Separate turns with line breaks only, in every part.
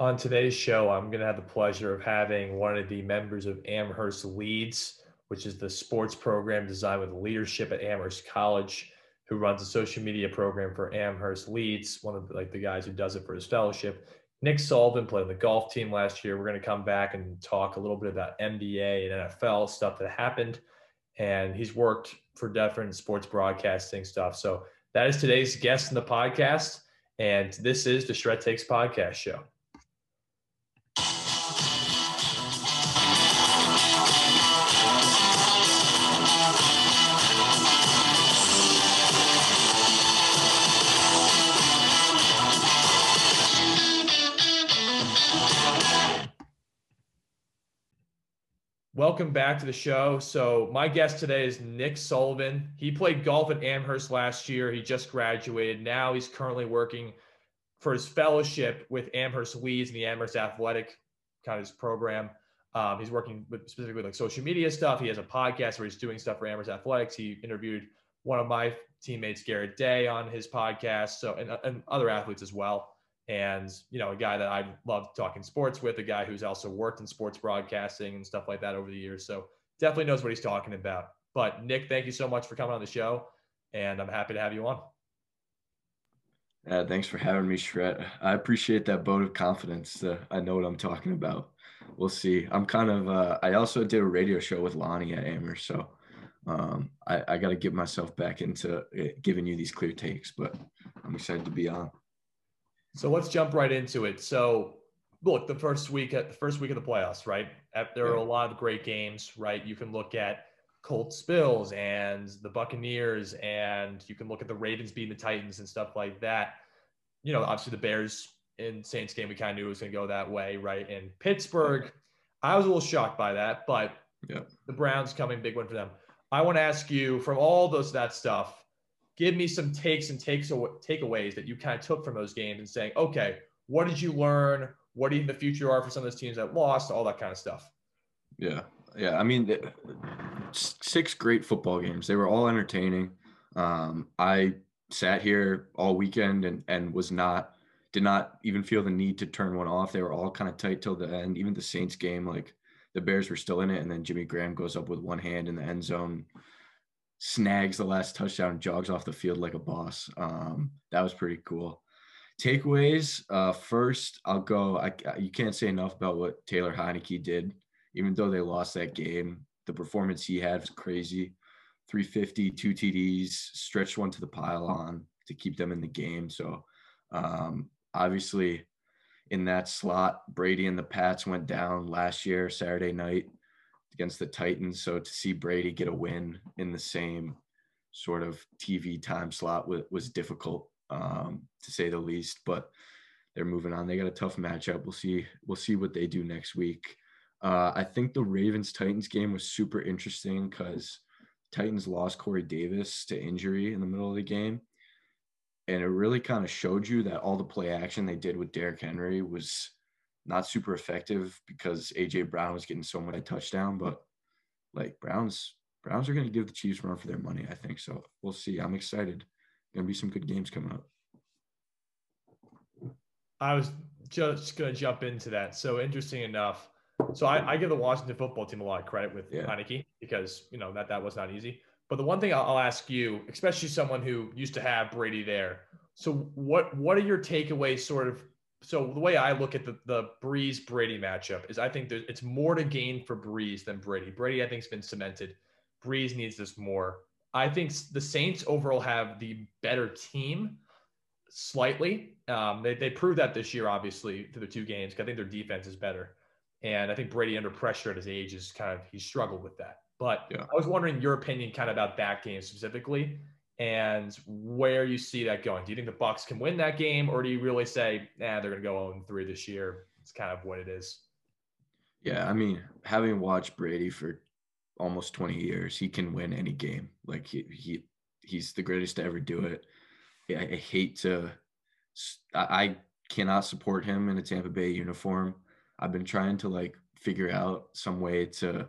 On today's show, I'm going to have the pleasure of having one of the members of Amherst Leads, which is the sports program designed with leadership at Amherst College, who runs a social media program for Amherst Leads, one of the, like the guys who does it for his fellowship. Nick Sullivan played on the golf team last year. We're going to come back and talk a little bit about NBA and NFL stuff that happened. And he's worked for different sports broadcasting stuff. So that is today's guest in the podcast. And this is the Shred Takes podcast show. Welcome back to the show. So, my guest today is Nick Sullivan. He played golf at Amherst last year. He just graduated. Now he's currently working for his fellowship with Amherst Leads and the Amherst Athletic kind of his program. Um, he's working with specifically with like social media stuff. He has a podcast where he's doing stuff for Amherst Athletics. He interviewed one of my teammates, Garrett Day, on his podcast. So, and, and other athletes as well and you know a guy that I love talking sports with, a guy who's also worked in sports broadcasting and stuff like that over the years. So definitely knows what he's talking about. But Nick, thank you so much for coming on the show, and I'm happy to have you on.
Thanks for having me, Shred. I appreciate that vote of confidence. Uh, I know what I'm talking about. We'll see. I'm kind of. Uh, I also did a radio show with Lonnie at Amherst, so um, I, I got to get myself back into uh, giving you these clear takes. But I'm excited to be on.
So let's jump right into it. So look, the first week at the first week of the playoffs, right? There are a lot of great games, right? You can look at Colts Bills and the Buccaneers, and you can look at the Ravens beating the Titans and stuff like that. You know, obviously the Bears in Saints game, we kind of knew it was going to go that way, right? In Pittsburgh, I was a little shocked by that, but
yeah.
the Browns coming big one for them. I want to ask you from all those that stuff, give me some takes and takes takeaways that you kind of took from those games and saying, okay, what did you learn? What do you the future are for some of those teams that lost? All that kind of stuff.
Yeah, yeah. I mean, six great football games. They were all entertaining. Um, I sat here all weekend and and was not did not even feel the need to turn one off. They were all kind of tight till the end. Even the Saints game, like the Bears were still in it, and then Jimmy Graham goes up with one hand in the end zone snags the last touchdown, jogs off the field like a boss. Um, that was pretty cool. Takeaways. Uh, first, I'll go. I, you can't say enough about what Taylor Heinicke did. Even though they lost that game, the performance he had was crazy. 350, two TDs, stretched one to the pylon to keep them in the game. So, um, obviously, in that slot, Brady and the Pats went down last year, Saturday night against the Titans. So to see Brady get a win in the same sort of TV time slot was, was difficult um, to say the least. But they're moving on. They got a tough matchup. We'll see. We'll see what they do next week. Uh, I think the Ravens Titans game was super interesting because Titans lost Corey Davis to injury in the middle of the game. And it really kind of showed you that all the play action they did with Derrick Henry was not super effective because AJ Brown was getting so much touchdown, but like Browns, Browns are going to give the Chiefs run for their money. I think so. We'll see. I'm excited. Going to be some good games coming up.
I was just going to jump into that. So interesting enough. So I, I, give the Washington football team a lot of credit with yeah. Heinicke because you know that that was not easy. But the one thing I'll, I'll ask you, especially someone who used to have Brady there, so what what are your takeaways, sort of so the way I look at the the Brees Brady matchup is I think there's it's more to gain for Brees than Brady. Brady I think's been cemented. Brees needs this more. I think the Saints overall have the better team slightly. Um, they they proved that this year, obviously, through the two games. I think their defense is better, and I think Brady under pressure at his age is kind of he struggled with that. But yeah. I was wondering your opinion kind of about that game specifically and where you see that going. Do you think the Bucks can win that game, or do you really say, nah, they're going to go 0 3 this year? It's kind of what it is.
Yeah, I mean, having watched Brady for almost 20 years, he can win any game. Like he he he's the greatest to ever do it. I, I hate to I, I cannot support him in a Tampa Bay uniform. I've been trying to like figure out some way to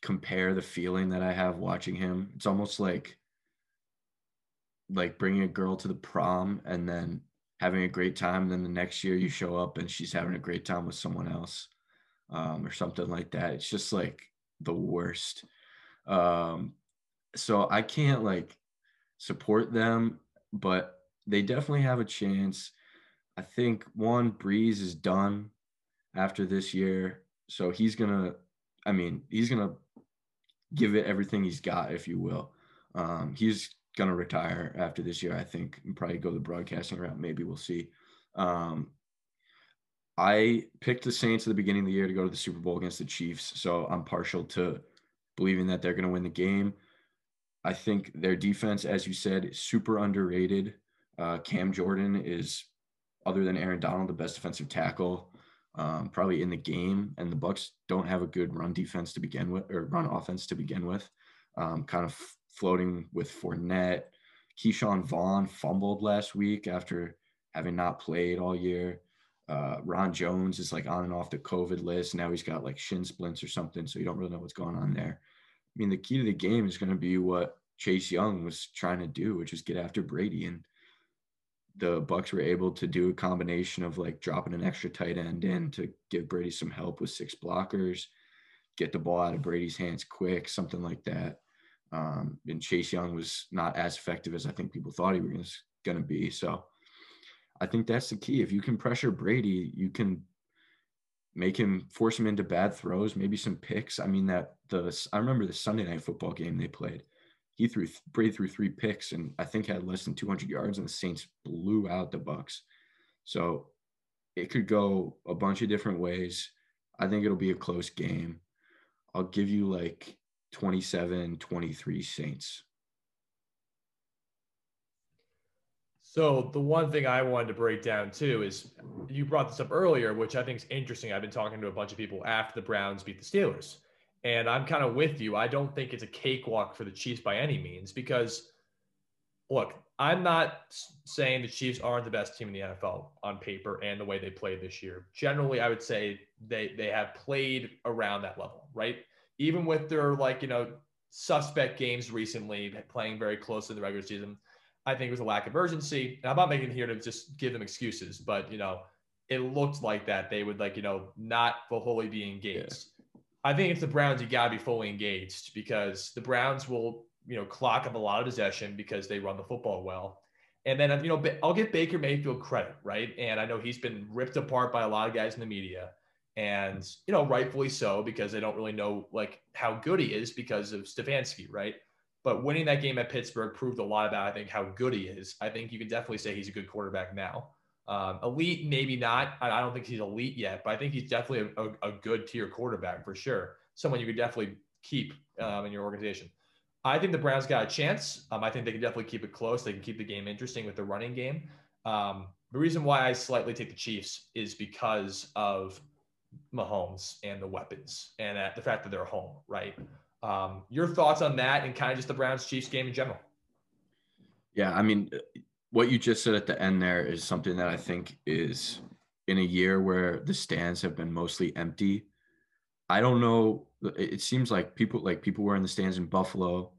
compare the feeling that I have watching him. It's almost like like bringing a girl to the prom and then having a great time. And then the next year you show up and she's having a great time with someone else um, or something like that. It's just like the worst. Um, so I can't like support them, but they definitely have a chance. I think one Brees is done after this year, so he's gonna. I mean, he's gonna give it everything he's got, if you will. Um, he's gonna retire after this year, I think, and probably go the broadcasting route. Maybe we'll see. Um, I picked the Saints at the beginning of the year to go to the Super Bowl against the Chiefs, so I'm partial to believing that they're going to win the game. I think their defense, as you said, is super underrated. Uh, Cam Jordan is, other than Aaron Donald, the best defensive tackle um, probably in the game. And the Bucks don't have a good run defense to begin with, or run offense to begin with. Um, kind of floating with Fournette. Ke'Shawn Vaughn fumbled last week after having not played all year. Uh, Ron Jones is like on and off the COVID list. Now he's got like shin splints or something, so you don't really know what's going on there. I mean, the key to the game is going to be what Chase Young was trying to do, which is get after Brady. And the Bucks were able to do a combination of like dropping an extra tight end in to give Brady some help with six blockers, get the ball out of Brady's hands quick, something like that. Um, and Chase Young was not as effective as I think people thought he was going to be. So I think that's the key. If you can pressure Brady, you can make him force him into bad throws, maybe some picks. I mean that the I remember the Sunday night football game they played. He threw Brady threw three picks and I think had less than 200 yards, and the Saints blew out the Bucks. So it could go a bunch of different ways. I think it'll be a close game. I'll give you like 27 23 Saints.
So the one thing I wanted to break down too is you brought this up earlier, which I think is interesting. I've been talking to a bunch of people after the Browns beat the Steelers. And I'm kind of with you. I don't think it's a cakewalk for the Chiefs by any means because look, I'm not saying the Chiefs aren't the best team in the NFL on paper and the way they played this year. Generally, I would say they they have played around that level, right? Even with their like, you know, suspect games recently, playing very close to the regular season I think it was a lack of urgency. And I'm not making it here to just give them excuses, but you know, it looked like that they would like, you know, not fully be engaged. Yeah. I think it's the Browns, you gotta be fully engaged because the Browns will, you know, clock up a lot of possession because they run the football well. And then, you know, I'll give Baker Mayfield credit, right? And I know he's been ripped apart by a lot of guys in the media, and you know, rightfully so because they don't really know like how good he is because of Stefanski, right? But winning that game at Pittsburgh proved a lot about, I think, how good he is. I think you can definitely say he's a good quarterback now. Um, elite, maybe not. I, I, don't think he's elite yet, but I think he's definitely a, a, a good tier quarterback for sure. Someone you could definitely keep um, in your organization. I think the Browns got a chance. Um, I think they can definitely keep it close. They can keep the game interesting with the running game. Um, the reason why I slightly take the Chiefs is because of Mahomes and the weapons and the fact that they're home, right? Um, your thoughts on that and kind of just the Browns Chiefs game in general?
Yeah, I mean, what you just said at the end there is something that I think is in a year where the stands have been mostly empty. I don't know. It seems like people like people were in the stands in Buffalo,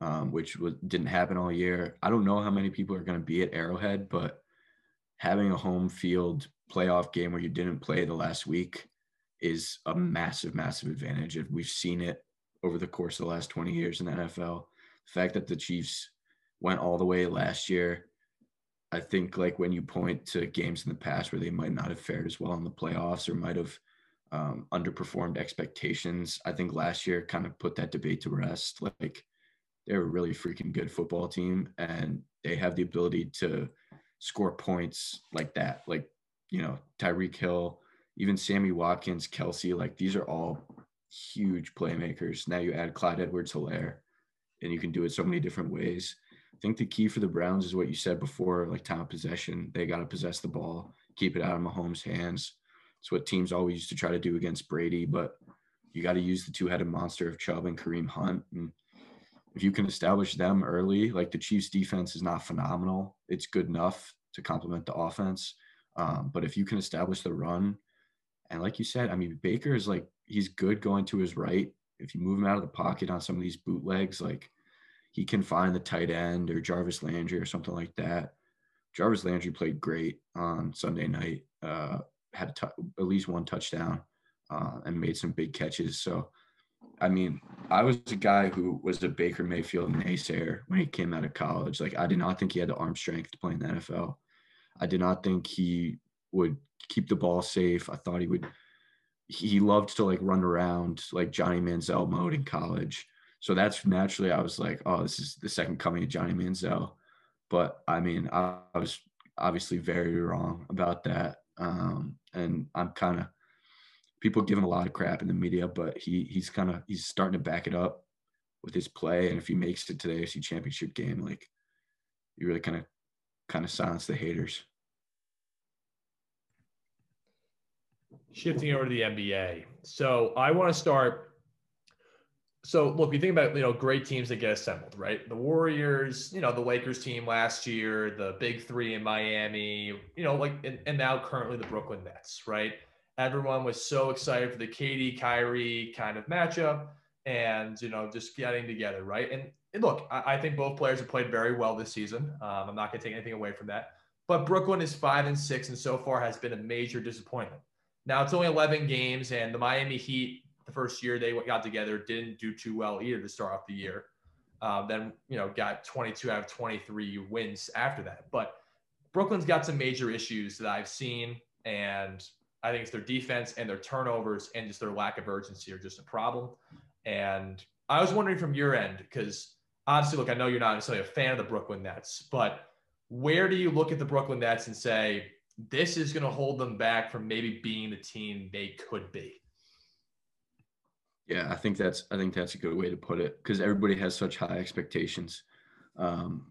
um, which was, didn't happen all year. I don't know how many people are going to be at Arrowhead, but having a home field playoff game where you didn't play the last week is a massive, massive advantage. We've seen it over the course of the last 20 years in the NFL. The fact that the Chiefs went all the way last year, I think like when you point to games in the past where they might not have fared as well in the playoffs or might have um, underperformed expectations, I think last year kind of put that debate to rest. Like they're a really freaking good football team and they have the ability to score points like that. Like, you know, Tyreek Hill, even Sammy Watkins, Kelce, like these are all huge playmakers. Now you add Clyde Edwards Helaire, and you can do it so many different ways. I think the key for the Browns is what you said before, like time of possession. They got to possess the ball, keep it out of Mahomes' hands. It's what teams always used to try to do against Brady, but you got to use the two-headed monster of Chubb and Kareem Hunt. And if you can establish them early, like the Chiefs' defense is not phenomenal. It's good enough to complement the offense. Um, but if you can establish the run, and like you said, I mean, Baker is like he's good going to his right. If you move him out of the pocket on some of these bootlegs, like he can find the tight end or Jarvis Landry or something like that. Jarvis Landry played great on Sunday night. Uh, had at least one touchdown uh, and made some big catches. So, I mean, I was a guy who was a Baker Mayfield naysayer when he came out of college. Like, I did not think he had the arm strength to play in the NFL. I did not think he would keep the ball safe. I thought he would. He loved to like run around like Johnny Manziel mode in college. So that's naturally I was like, oh, this is the second coming of Johnny Manziel. But I mean, I, I was obviously very wrong about that. Um, and I'm kind of people give him a lot of crap in the media, but he he's kind of he's starting to back it up with his play. And if he makes it to the AFC Championship game, like you really kind of kind of silence the haters.
Shifting over to the NBA. So I want to start. So look, you think about you know great teams that get assembled, right? The Warriors, you know, the Lakers team last year, the Big Three in Miami, you know, like and, and now currently the Brooklyn Nets, right? Everyone was so excited for the Katie Kyrie kind of matchup, and you know just getting together, right? And, and look, I, I, think both players have played very well this season. Um, I'm not going to take anything away from that. But Brooklyn is five and six, and so far has been a major disappointment. Now it's only 11 games, and the Miami Heat, the first year they got together, didn't do too well either to start off the year. Um, then you know got 22 out of 23 wins after that. But Brooklyn's got some major issues that I've seen, and I think it's their defense and their turnovers and just their lack of urgency are just a problem. And I was wondering from your end because obviously, look, I know you're not necessarily a fan of the Brooklyn Nets, but where do you look at the Brooklyn Nets and say this is going to hold them back from maybe being the team they could be.
Yeah, I think that's I think that's a good way to put it because everybody has such high expectations um,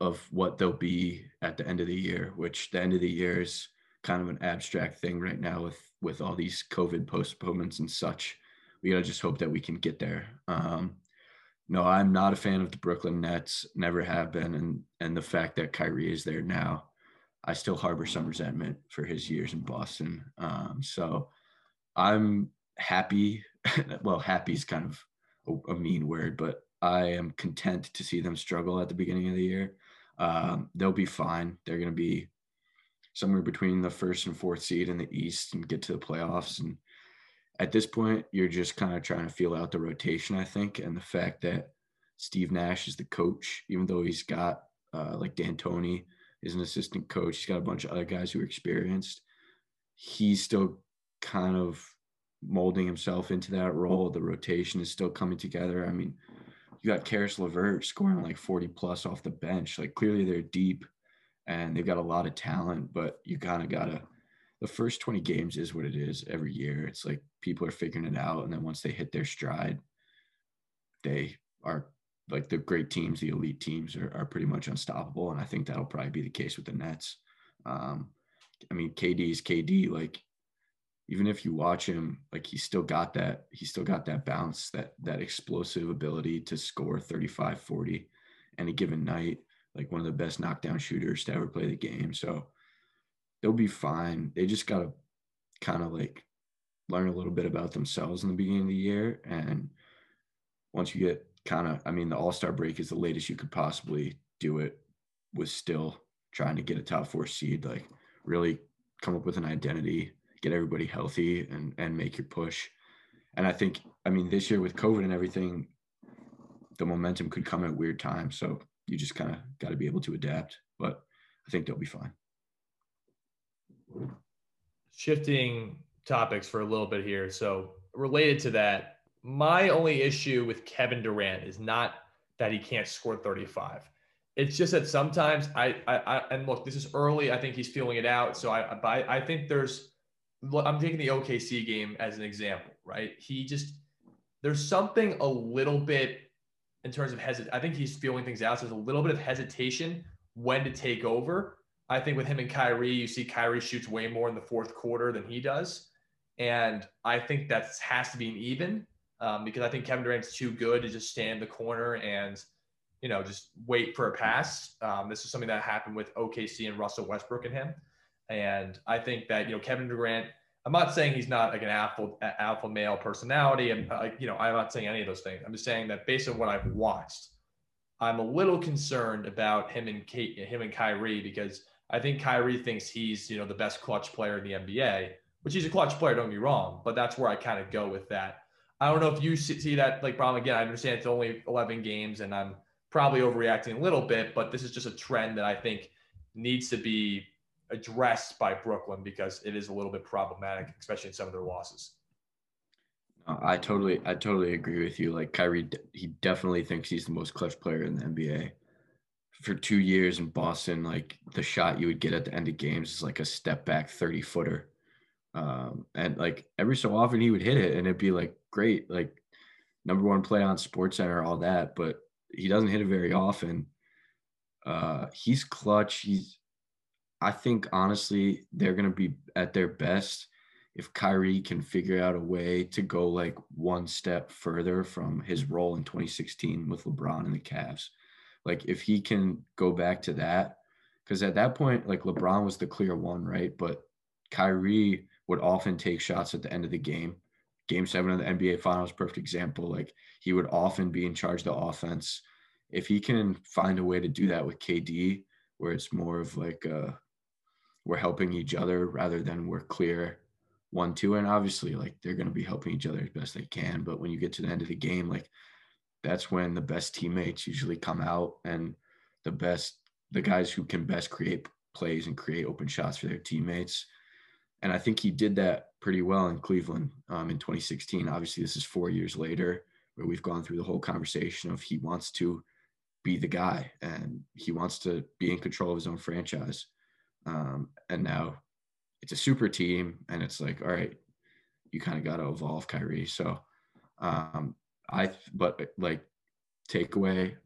of what they'll be at the end of the year, which the end of the year is kind of an abstract thing right now with with all these COVID postponements and such. We gotta just hope that we can get there. Um, no, I'm not a fan of the Brooklyn Nets. Never have been, and and the fact that Kyrie is there now I still harbor some resentment for his years in Boston. Um, so I'm happy. well, happy is kind of a, a, mean word, but I am content to see them struggle at the beginning of the year. Um, they'll be fine. They're going to be somewhere between the first and fourth seed in the East and get to the playoffs. And at this point, you're just kind of trying to feel out the rotation, I think, and the fact that Steve Nash is the coach, even though he's got uh, like D'Antoni is an assistant coach. He's got a bunch of other guys who are experienced. He's still kind of molding himself into that role. The rotation is still coming together. I mean, you got Caris LeVert scoring like 40 plus off the bench. Like clearly they're deep and they've got a lot of talent, but you kind of gotta the first 20 games is what it is every year. It's like people are figuring it out. And then once they hit their stride, they are like the great teams, the elite teams are, are pretty much unstoppable. And I think that'll probably be the case with the Nets. Um, I mean, KD is KD, like even if you watch him, like he's still got that, he's still got that bounce, that, that explosive ability to score 35, 40 any given night, like one of the best knockdown shooters to ever play the game. So they'll be fine. They just got to kind of like learn a little bit about themselves in the beginning of the year. And once you get kind of, I mean, the All Star break is the latest you could possibly do it. Was still trying to get a top four seed, like really come up with an identity, get everybody healthy, and and make your push. And I think, I mean, this year with COVID and everything, the momentum could come at weird times. So you just kind of got to be able to adapt. But I think they'll be fine.
Shifting topics for a little bit here. So related to that, my only issue with Kevin Durant is not that he can't score 35. It's just that sometimes I, I, I and look, this is early. I think he's feeling it out. So I, I, I think there's, I'm taking the OKC game as an example, right? He just, there's something a little bit in terms of hesitation. I think he's feeling things out. So there's a little bit of hesitation when to take over. I think with him and Kyrie, you see Kyrie shoots way more in the fourth quarter than he does. And I think that has to be an even um, because I think Kevin Durant's too good to just stand the corner and, you know, just wait for a pass. Um, this is something that happened with OKC and Russell Westbrook and him. And I think that, you know, Kevin Durant, I'm not saying he's not like an alpha, alpha male personality. And, uh, you know, I'm not saying any of those things. I'm just saying that based on what I've watched, I'm a little concerned about him and Kate, him and Kyrie because I think Kyrie thinks he's you know the best clutch player in the NBA, which he's a clutch player. Don't me wrong, but that's where I kind of go with that. I don't know if you see that like problem again. I understand it's only 11 games, and I'm probably overreacting a little bit, but this is just a trend that I think needs to be addressed by Brooklyn because it is a little bit problematic, especially in some of their losses.
I totally, I totally agree with you. Like Kyrie, he definitely thinks he's the most clutch player in the NBA. For two years in Boston, like the shot you would get at the end of games is like a step back 30 footer. Um, and like every so often he would hit it and it'd be like great, like number one play on Sports Center, all that. But he doesn't hit it very often. Uh, he's clutch. He's, I think honestly, they're gonna be at their best if Kyrie can figure out a way to go like one step further from his role in 2016 with LeBron and the Cavs. Like if he can go back to that, because at that point, like LeBron was the clear one, right? But Kyrie would often take shots at the end of the game. Game seven of the NBA Finals, perfect example. Like he would often be in charge of the offense. If he can find a way to do that with KD, where it's more of like uh, we're helping each other rather than we're clear one two and obviously like they're going to be helping each other as best they can but when you get to the end of the game like that's when the best teammates usually come out and the best the guys who can best create plays and create open shots for their teammates and i think he did that pretty well in cleveland um, in 2016 obviously this is four years later where we've gone through the whole conversation of he wants to be the guy and he wants to be in control of his own franchise. Um, and now it's a super team and it's like all right you kind of got to evolve Kyrie. So um I but like takeaway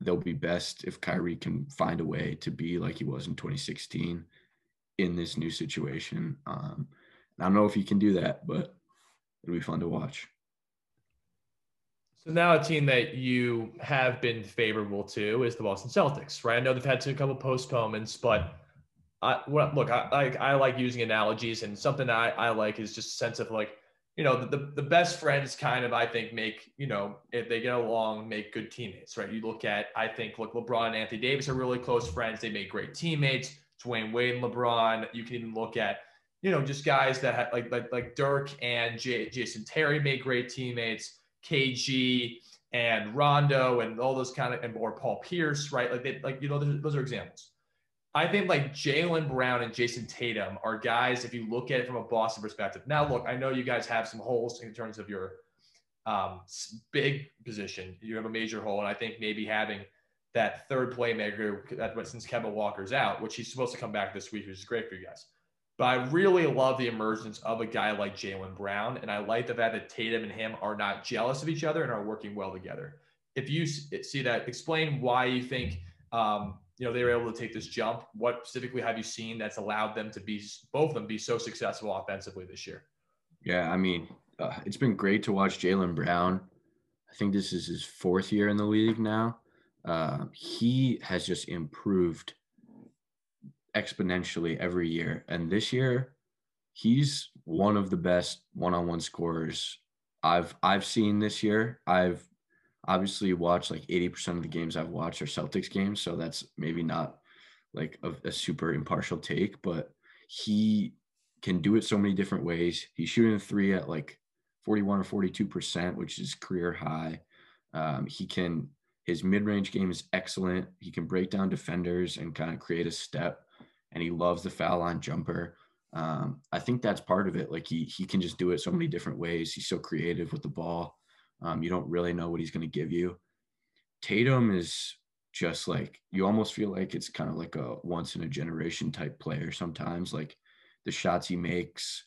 they'll be best if Kyrie can find a way to be like he was in 2016 in this new situation um I don't know if he can do that but it'll be fun to watch
so now a team that you have been favorable to is the Boston Celtics, right? I know they've had to, a couple postponements, but I well, look, I, I, I like using analogies, and something I, I like is just a sense of like, you know, the, the best friends kind of I think make you know if they get along, make good teammates, right? You look at I think look, LeBron and Anthony Davis are really close friends. They make great teammates. Dwyane Wade and LeBron. You can even look at you know just guys that have, like like like Dirk and J, Jason Terry made great teammates. KG and Rondo and all those kind of and or Paul Pierce, right? Like they like you know those are examples. I think like Jaylen Brown and Jayson Tatum are guys, if you look at it from a Boston perspective. Now, look, I know you guys have some holes in terms of your um, big position. You have a major hole, and I think maybe having that third playmaker that since Kemba Walker's out, which he's supposed to come back this week, which is great for you guys. But I really love the emergence of a guy like Jaylen Brown, and I like the fact that Tatum and him are not jealous of each other and are working well together. If you see that, explain why you think um, you know they were able to take this jump what specifically have you seen that's allowed them to be both of them be so successful offensively this year
yeah i mean uh, it's been great to watch Jaylen brown i think this is his fourth year in the league now uh, he has just improved exponentially every year and this year he's one of the best one-on-one scorers i've i've seen this year i've obviously watched like 80% of the games I've watched are Celtics games. So that's maybe not like a, a, super impartial take, but he can do it so many different ways. He's shooting a three at like 41 or 42%, which is career high. Um, he can, his mid range game is excellent. He can break down defenders and kind of create a step, and he loves the foul line jumper. Um, I think that's part of it. Like he he can just do it so many different ways. He's so creative with the ball. Um, you don't really know what he's going to give you. Tatum is just like you almost feel like it's kind of like a once in a generation type player sometimes. Like the shots he makes,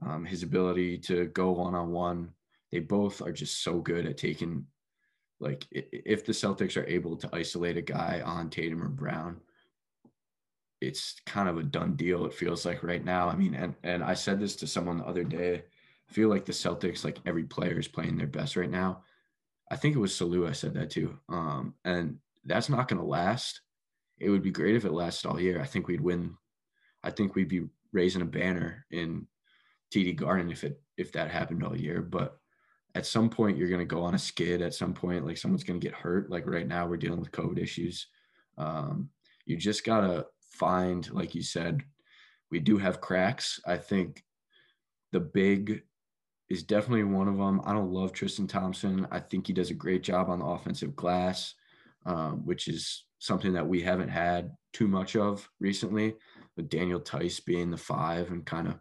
um, his ability to go one on one. They both are just so good at taking. Like if the Celtics are able to isolate a guy on Tatum or Brown, it's kind of a done deal. It feels like right now. I mean, and and I said this to someone the other day. I feel like the Celtics, like every player is playing their best right now. I think it was Salou I said that too. Um, and that's not going to last. It would be great if it lasted all year. I think we'd win. I think we'd be raising a banner in TD Garden if it if that happened all year. But at some point you're going to go on a skid at some point like someone's going to get hurt. Like right now we're dealing with covid issues. Um, you just got to find like you said we do have cracks. I think the big is definitely one of them i don't love tristan thompson. I think he does a great job on the offensive glass um, which is something that we haven't had too much of recently with daniel Theis being the five and kind of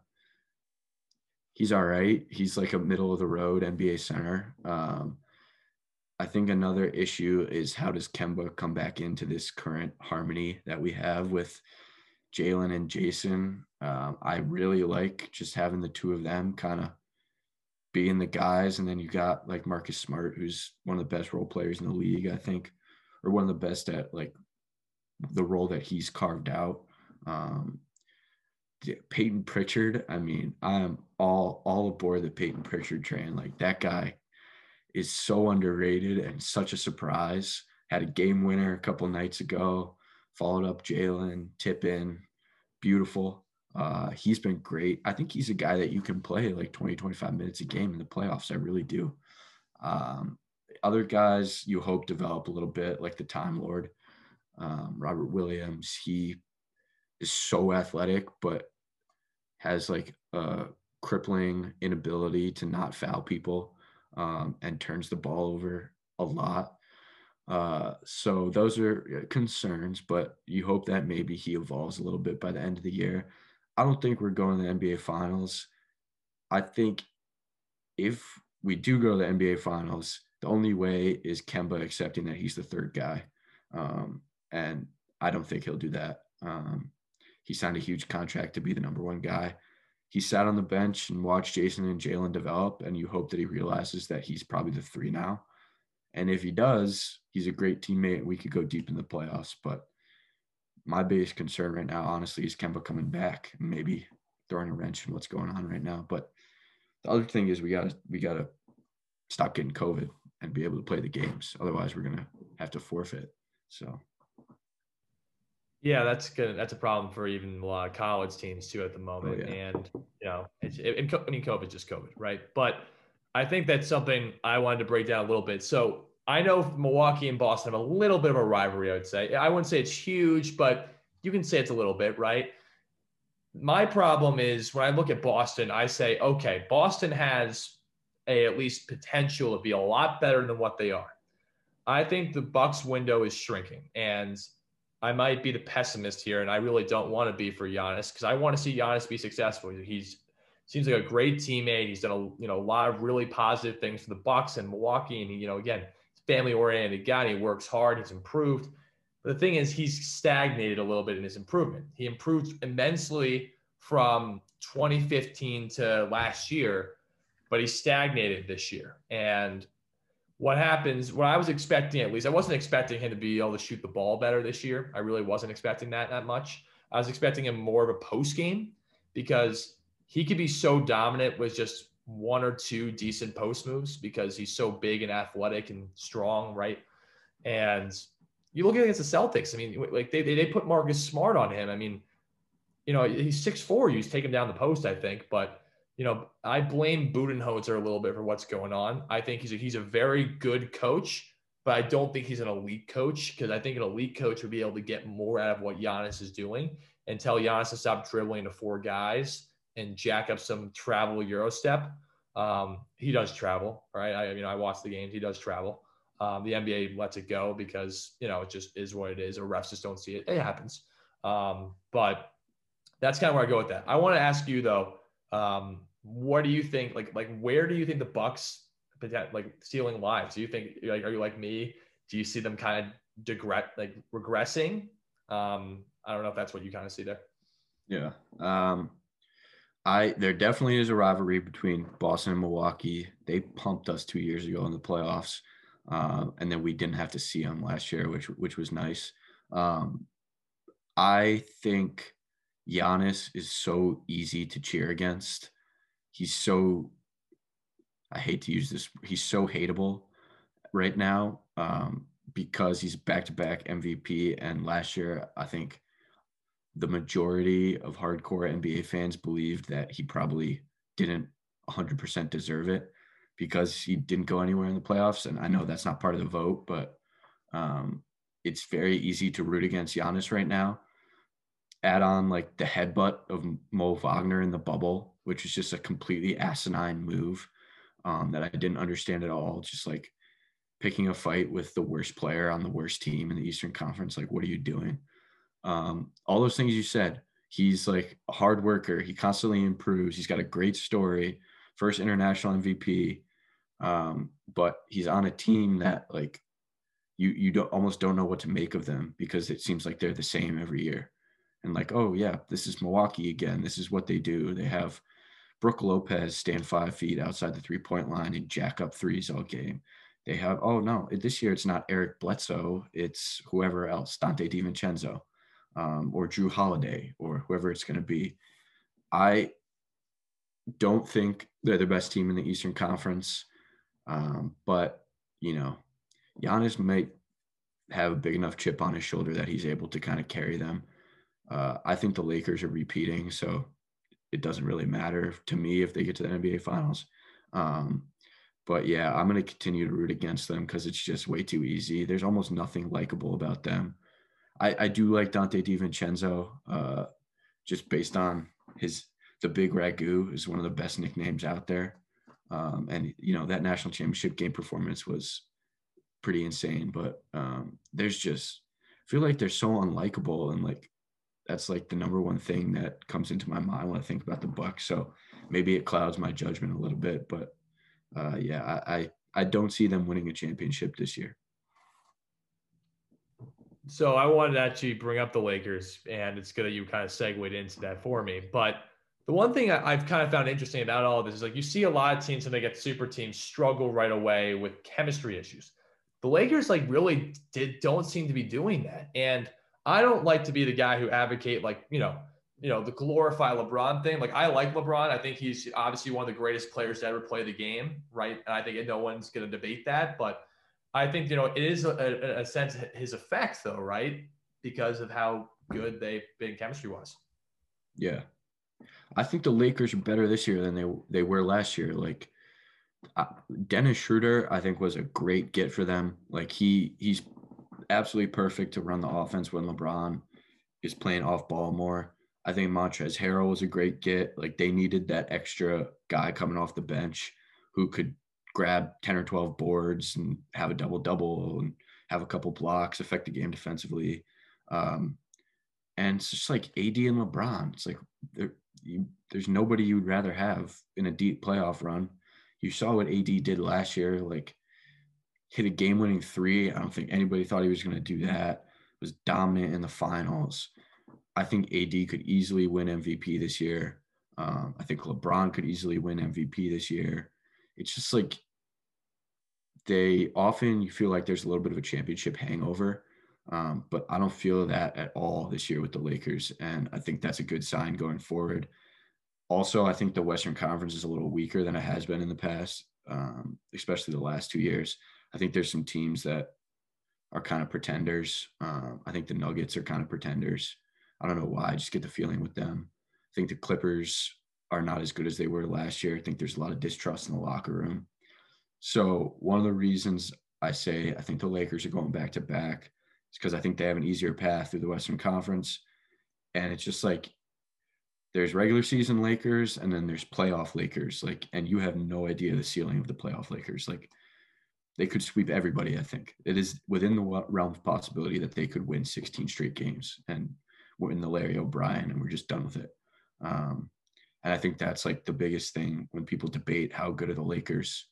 he's all right. He's like a middle of the road NBA center. Um, I think another issue is how does Kemba come back into this current harmony that we have with Jaylen and Jayson? Um, I really like just having the two of them kind of being the guys, and then you got like Marcus Smart, who's one of the best role players in the league, I think, or one of the best at like the role that he's carved out. Um, Payton Pritchard, I mean, I'm all all aboard the Payton Pritchard train. Like that guy is so underrated and such a surprise. Had a game winner a couple nights ago. Followed up Jaylen Tippin, beautiful. Uh, he's been great. I think he's a guy that you can play like 20, 25 minutes a game in the playoffs. I really do. Um, other guys you hope develop a little bit, like the Time Lord, um, Robert Williams. He is so athletic, but has like a crippling inability to not foul people um, and turns the ball over a lot. Uh, so those are uh, concerns, but you hope that maybe he evolves a little bit by the end of the year. I don't think we're going to the NBA Finals. I think if we do go to the NBA Finals, the only way is Kemba accepting that he's the third guy. Um, and I don't think he'll do that. Um, he signed a huge contract to be the number one guy. He sat on the bench and watched Jayson and Jaylen develop, and you hope that he realizes that he's probably the three now. And if he does, he's a great teammate. We could go deep in the playoffs. But my biggest concern right now, honestly, is Kemba coming back maybe throwing a wrench in what's going on right now. But the other thing is we gotta we gotta stop getting COVID and be able to play the games. Otherwise, we're gonna have to forfeit. So
yeah, that's good. That's a problem for even a lot of college teams too at the oh, moment. Oh, yeah. And you know, it's, it, and, I mean, COVID just COVID, right? But I think that's something I wanted to break down a little bit. So I know Milwaukee and Boston have a little bit of a rivalry. I would say I wouldn't say it's huge, but you can say it's a little bit, right? My problem is when I look at Boston, I say, okay, Boston has a at least potential to be a lot better than what they are. I think the Bucks window is shrinking, and I might be the pessimist here, and I really don't want to be for Giannis because I want to see Giannis be successful. He's seems like a great teammate. He's done a you know a lot of really positive things for the Bucks and Milwaukee, and you know again, family oriented guy. He works hard. He's improved. But the thing is, he's stagnated a little bit in his improvement. He improved immensely from 2015 to last year, but he stagnated this year. And what happens, what I was expecting at least, I wasn't expecting him to be able to shoot the ball better this year. I really wasn't expecting that that much. I was expecting him more of a post game because he could be so dominant with just one or two decent post moves because he's so big and athletic and strong, right? And you look against the Celtics. I mean, like they they put Marcus Smart on him. I mean, you know, he's six four. You take him down the post, I think, but you know, I blame Budenholzer a little bit for what's going on. I think he's a, he's a very good coach, but I don't think he's an elite coach because I think an elite coach would be able to get more out of what Giannis is doing and tell Giannis to stop dribbling to four guys and jack up some travel Euro step. Um, he does travel, right? I you know I watch the games. He does travel. Um, the NBA lets it go because you know it just is what it is, or refs just don't see it. It happens. Um, but that's kind of where I go with that. I want to ask you though. Um, what do you think? Like, like where do you think the Bucks like stealing lives? Do you think like are you like me? Do you see them kind of degret like regressing? Um, I don't know if that's what you kind of see there.
Yeah. Um, I there definitely is a rivalry between Boston and Milwaukee. They pumped us two years ago in the playoffs, uh, and then we didn't have to see them last year, which which was nice. Um, I think Giannis is so easy to cheer against he's so I hate to use this, he's so hateable right now um, because he's back to back MVP. And last year, I think the majority of hardcore NBA fans believed that he probably didn't 100% deserve it. because he didn't go anywhere in the playoffs. And I know that's not part of the vote, but um, it's very easy to root against Giannis right now. Add on like the headbutt of Mo Wagner in the bubble, which is just a completely asinine move um, that I didn't understand at all. Just like picking a fight with the worst player on the worst team in the Eastern Conference. Like, what are you doing? Um, all those things you said. He's like a hard worker. He constantly improves. He's got a great story. First international MVP. Um, but he's on a team that like you you don't almost don't know what to make of them because it seems like they're the same every year. And like, oh yeah, this is Milwaukee again. This is what they do. They have Brook Lopez stand five feet outside the three point line and jack up threes all game. They have, oh no, this year it's not Eric Bledsoe, it's whoever else, Donte DiVincenzo, um, or Jrue Holiday, or whoever it's going to be. I don't think they're the best team in the Eastern Conference, um, but you know, Giannis might have a big enough chip on his shoulder that he's able to kind of carry them. Uh, I think the Lakers are repeating, so it doesn't really matter to me if they get to the NBA Finals. Um, but yeah, I'm going to continue to root against them because it's just way too easy. There's almost nothing likable about them. I, I do like Donte DiVincenzo, uh, just based on his the big ragu is one of the best nicknames out there. Um, and you know that national championship game performance was pretty insane. But um, there's just I feel like they're so unlikable, and like that's like the number one thing that comes into my mind when I think about the Bucks. So maybe it clouds my judgment a little bit, but uh, yeah, I, I I don't see them winning a championship this year.
So I wanted to actually bring up the Lakers, and it's good that you kind of segued into that for me. But the one thing I've kind of found interesting about all of this is like you see a lot of teams when they get super teams struggle right away with chemistry issues. The Lakers like really did don't seem to be doing that, and I don't like to be the guy who advocate like you know you know, the glorify LeBron thing. Like I like LeBron. I think he's obviously one of the greatest players to ever play the game, right? And I think no one's going to debate that. But I think you know it is a, a, a sense his effect though, right? Because of how good they've been chemistry wise.
Yeah, I think the Lakers are better this year than they they were last year. Like uh, Dennis Schroeder, I think was a great get for them. Like he he's absolutely perfect to run the offense when LeBron is playing off ball more. I think Montrezl Harrell was a great get. Like they needed that extra guy coming off the bench who could grab 10 or 12 boards and have a double double and have a couple blocks, affect the game defensively. Um, and it's just like AD and LeBron. It's like you, there's nobody you'd rather have in a deep playoff run. You saw what AD did last year, like hit a game winning three. I don't think anybody thought he was going to do that. Was dominant in the finals. I think AD could easily win MVP this year. Um, I think LeBron could easily win MVP this year. It's just like they often you feel like there's a little bit of a championship hangover, um, but I don't feel that at all this year with the Lakers, and I think that's a good sign going forward. Also, I think the Western Conference is a little weaker than it has been in the past, um, especially the last two years. I think there's some teams that are kind of pretenders. Um, I think the Nuggets are kind of pretenders. I don't know why. I just get the feeling with them. I think the Clippers are not as good as they were last year. I think there's a lot of distrust in the locker room. So one of the reasons I say I think the Lakers are going back to back is because I think they have an easier path through the Western Conference. And it's just like there's regular season Lakers and then there's playoff Lakers. Like, and you have no idea the ceiling of the playoff Lakers. Like they could sweep everybody, I think. It is within the realm of possibility that they could win 16 straight games. And in the Larry O'Brien and we're just done with it. Um, and I think that's like the biggest thing when people debate how good are the Lakers.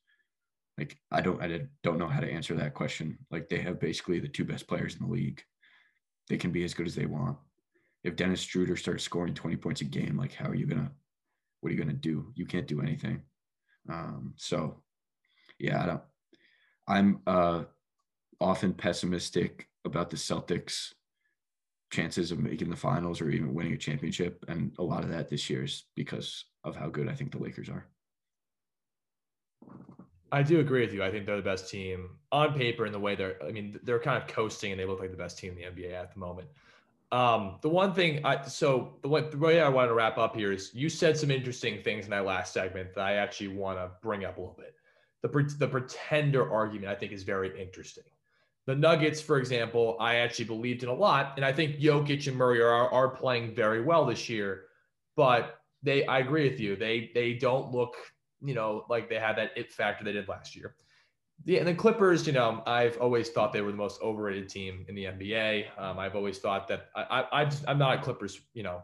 Like I don't I don't know how to answer that question. Like they have basically the two best players in the league. They can be as good as they want. If Dennis Schroeder starts scoring 20 points a game, like how are you gonna what are you gonna do? You can't do anything. Um, so yeah, I don't I'm uh often pessimistic about the Celtics chances of making the finals or even winning a championship. And a lot of that this year is because of how good I think the Lakers are.
I do agree with you. I think they're the best team on paper in the way they're, I mean, they're kind of coasting and they look like the best team in the NBA at the moment. Um, the one thing I, so the way, the way I want to wrap up here is you said some interesting things in that last segment that I actually want to bring up a little bit. The the pretender argument I think is very interesting. The Nuggets, for example, I actually believed in a lot, and I think Jokic and Murray are are playing very well this year. But they, I agree with you. They they don't look, you know, like they had that it factor they did last year. Yeah, and the Clippers, you know, I've always thought they were the most overrated team in the NBA. Um, I've always thought that I, I, I am not a Clippers, you know,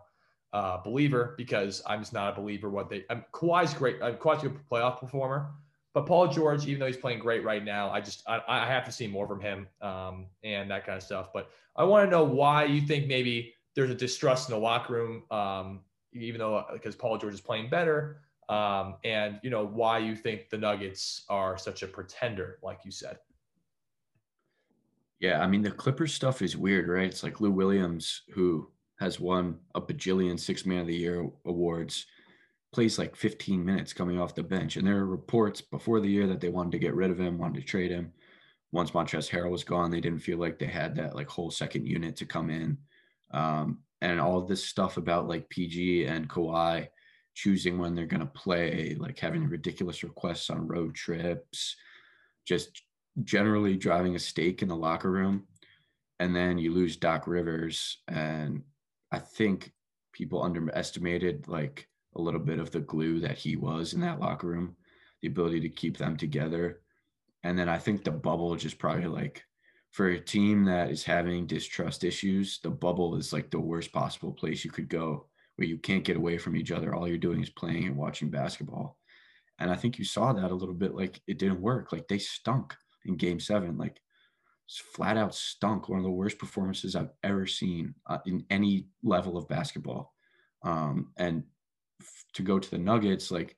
uh, believer because I'm just not a believer what they. I'm Kawhi's great. I'm Kawhi's a good playoff performer, but Paul George, even though he's playing great right now, I just I, I have to see more from him um, and that kind of stuff. But I want to know why you think maybe there's a distrust in the locker room, um, even though because Paul George is playing better um, and you know why you think the Nuggets are such a pretender, like you said.
Yeah, I mean the Clippers stuff is weird, right? It's like Lou Williams, who has won a bajillion Six Man of the Year awards, plays like 15 minutes coming off the bench, and there are reports before the year that they wanted to get rid of him, wanted to trade him. Once Montrezl Harrell was gone, they didn't feel like they had that like whole second unit to come in, um, and all this stuff about like PG and Kawhi choosing when they're going to play, like having ridiculous requests on road trips, just generally driving a stake in the locker room. And then you lose Doc Rivers. And I think people underestimated like a little bit of the glue that he was in that locker room, the ability to keep them together. And then I think the bubble just probably like for a team that is having distrust issues, the bubble is like the worst possible place you could go where you can't get away from each other. All you're doing is playing and watching basketball. And I think you saw that a little bit. Like it didn't work. Like they stunk in game seven. Like flat out stunk. One of the worst performances I've ever seen uh, in any level of basketball. Um, and to go to the Nuggets, like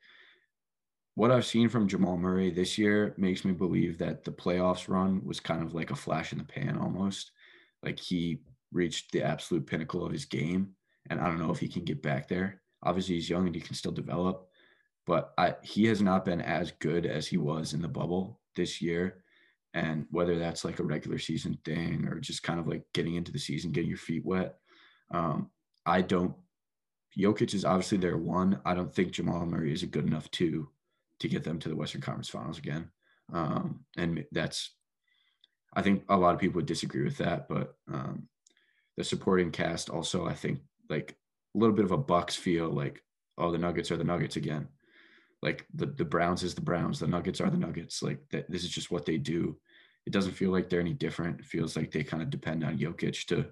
what I've seen from Jamal Murray this year makes me believe that the playoffs run was kind of like a flash in the pan almost. Like he reached the absolute pinnacle of his game and I don't know if he can get back there. Obviously, he's young and he can still develop, but I, he has not been as good as he was in the bubble this year. And whether that's like a regular season thing or just kind of like getting into the season, getting your feet wet, um, I don't. Jokic is obviously their one. I don't think Jamal Murray is a good enough two to get them to the Western Conference Finals again. Um, and that's, I think a lot of people would disagree with that, but um, the supporting cast also, I think, like a little bit of a Bucks feel, like oh the Nuggets are the Nuggets again. Like the the Browns is the Browns, the Nuggets are the Nuggets. Like that, this is just what they do. It doesn't feel like they're any different. It feels like they kind of depend on Jokic to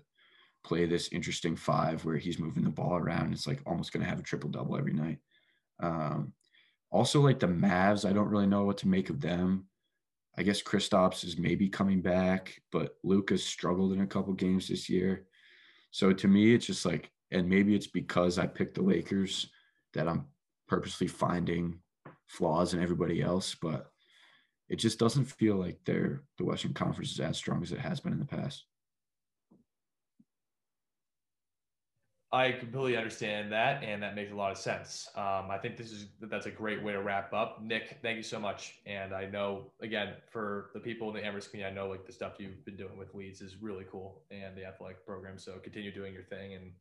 play this interesting five where he's moving the ball around. It's like almost going to have a triple double every night. Um, also, like the Mavs, I don't really know what to make of them. I guess Kristaps is maybe coming back, but Luka's struggled in a couple games this year. So to me, it's just like and maybe it's because I picked the Lakers that I'm purposely finding flaws in everybody else, but it just doesn't feel like they're the Western Conference is as strong as it has been in the past.
I completely understand that, and that makes a lot of sense. Um, I think this is that's a great way to wrap up. Nick, thank you so much. And I know again for the people in the Amherst community, I know like the stuff you've been doing with Leeds is really cool and the athletic program. So continue doing your thing, and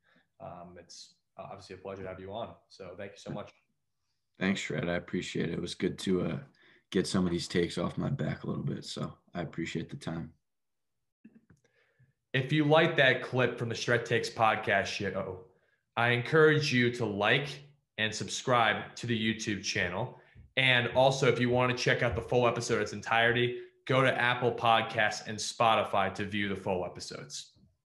um, it's obviously a pleasure to have you on. So thank you so much.
Thanks, Shred. I appreciate it. It was good to uh, get some of these takes off my back a little bit. So I appreciate the time.
If you like that clip from the Shred Takes podcast show, I encourage you to like and subscribe to the YouTube channel. And also, if you want to check out the full episode in its entirety, go to Apple Podcasts and Spotify to view the full episodes.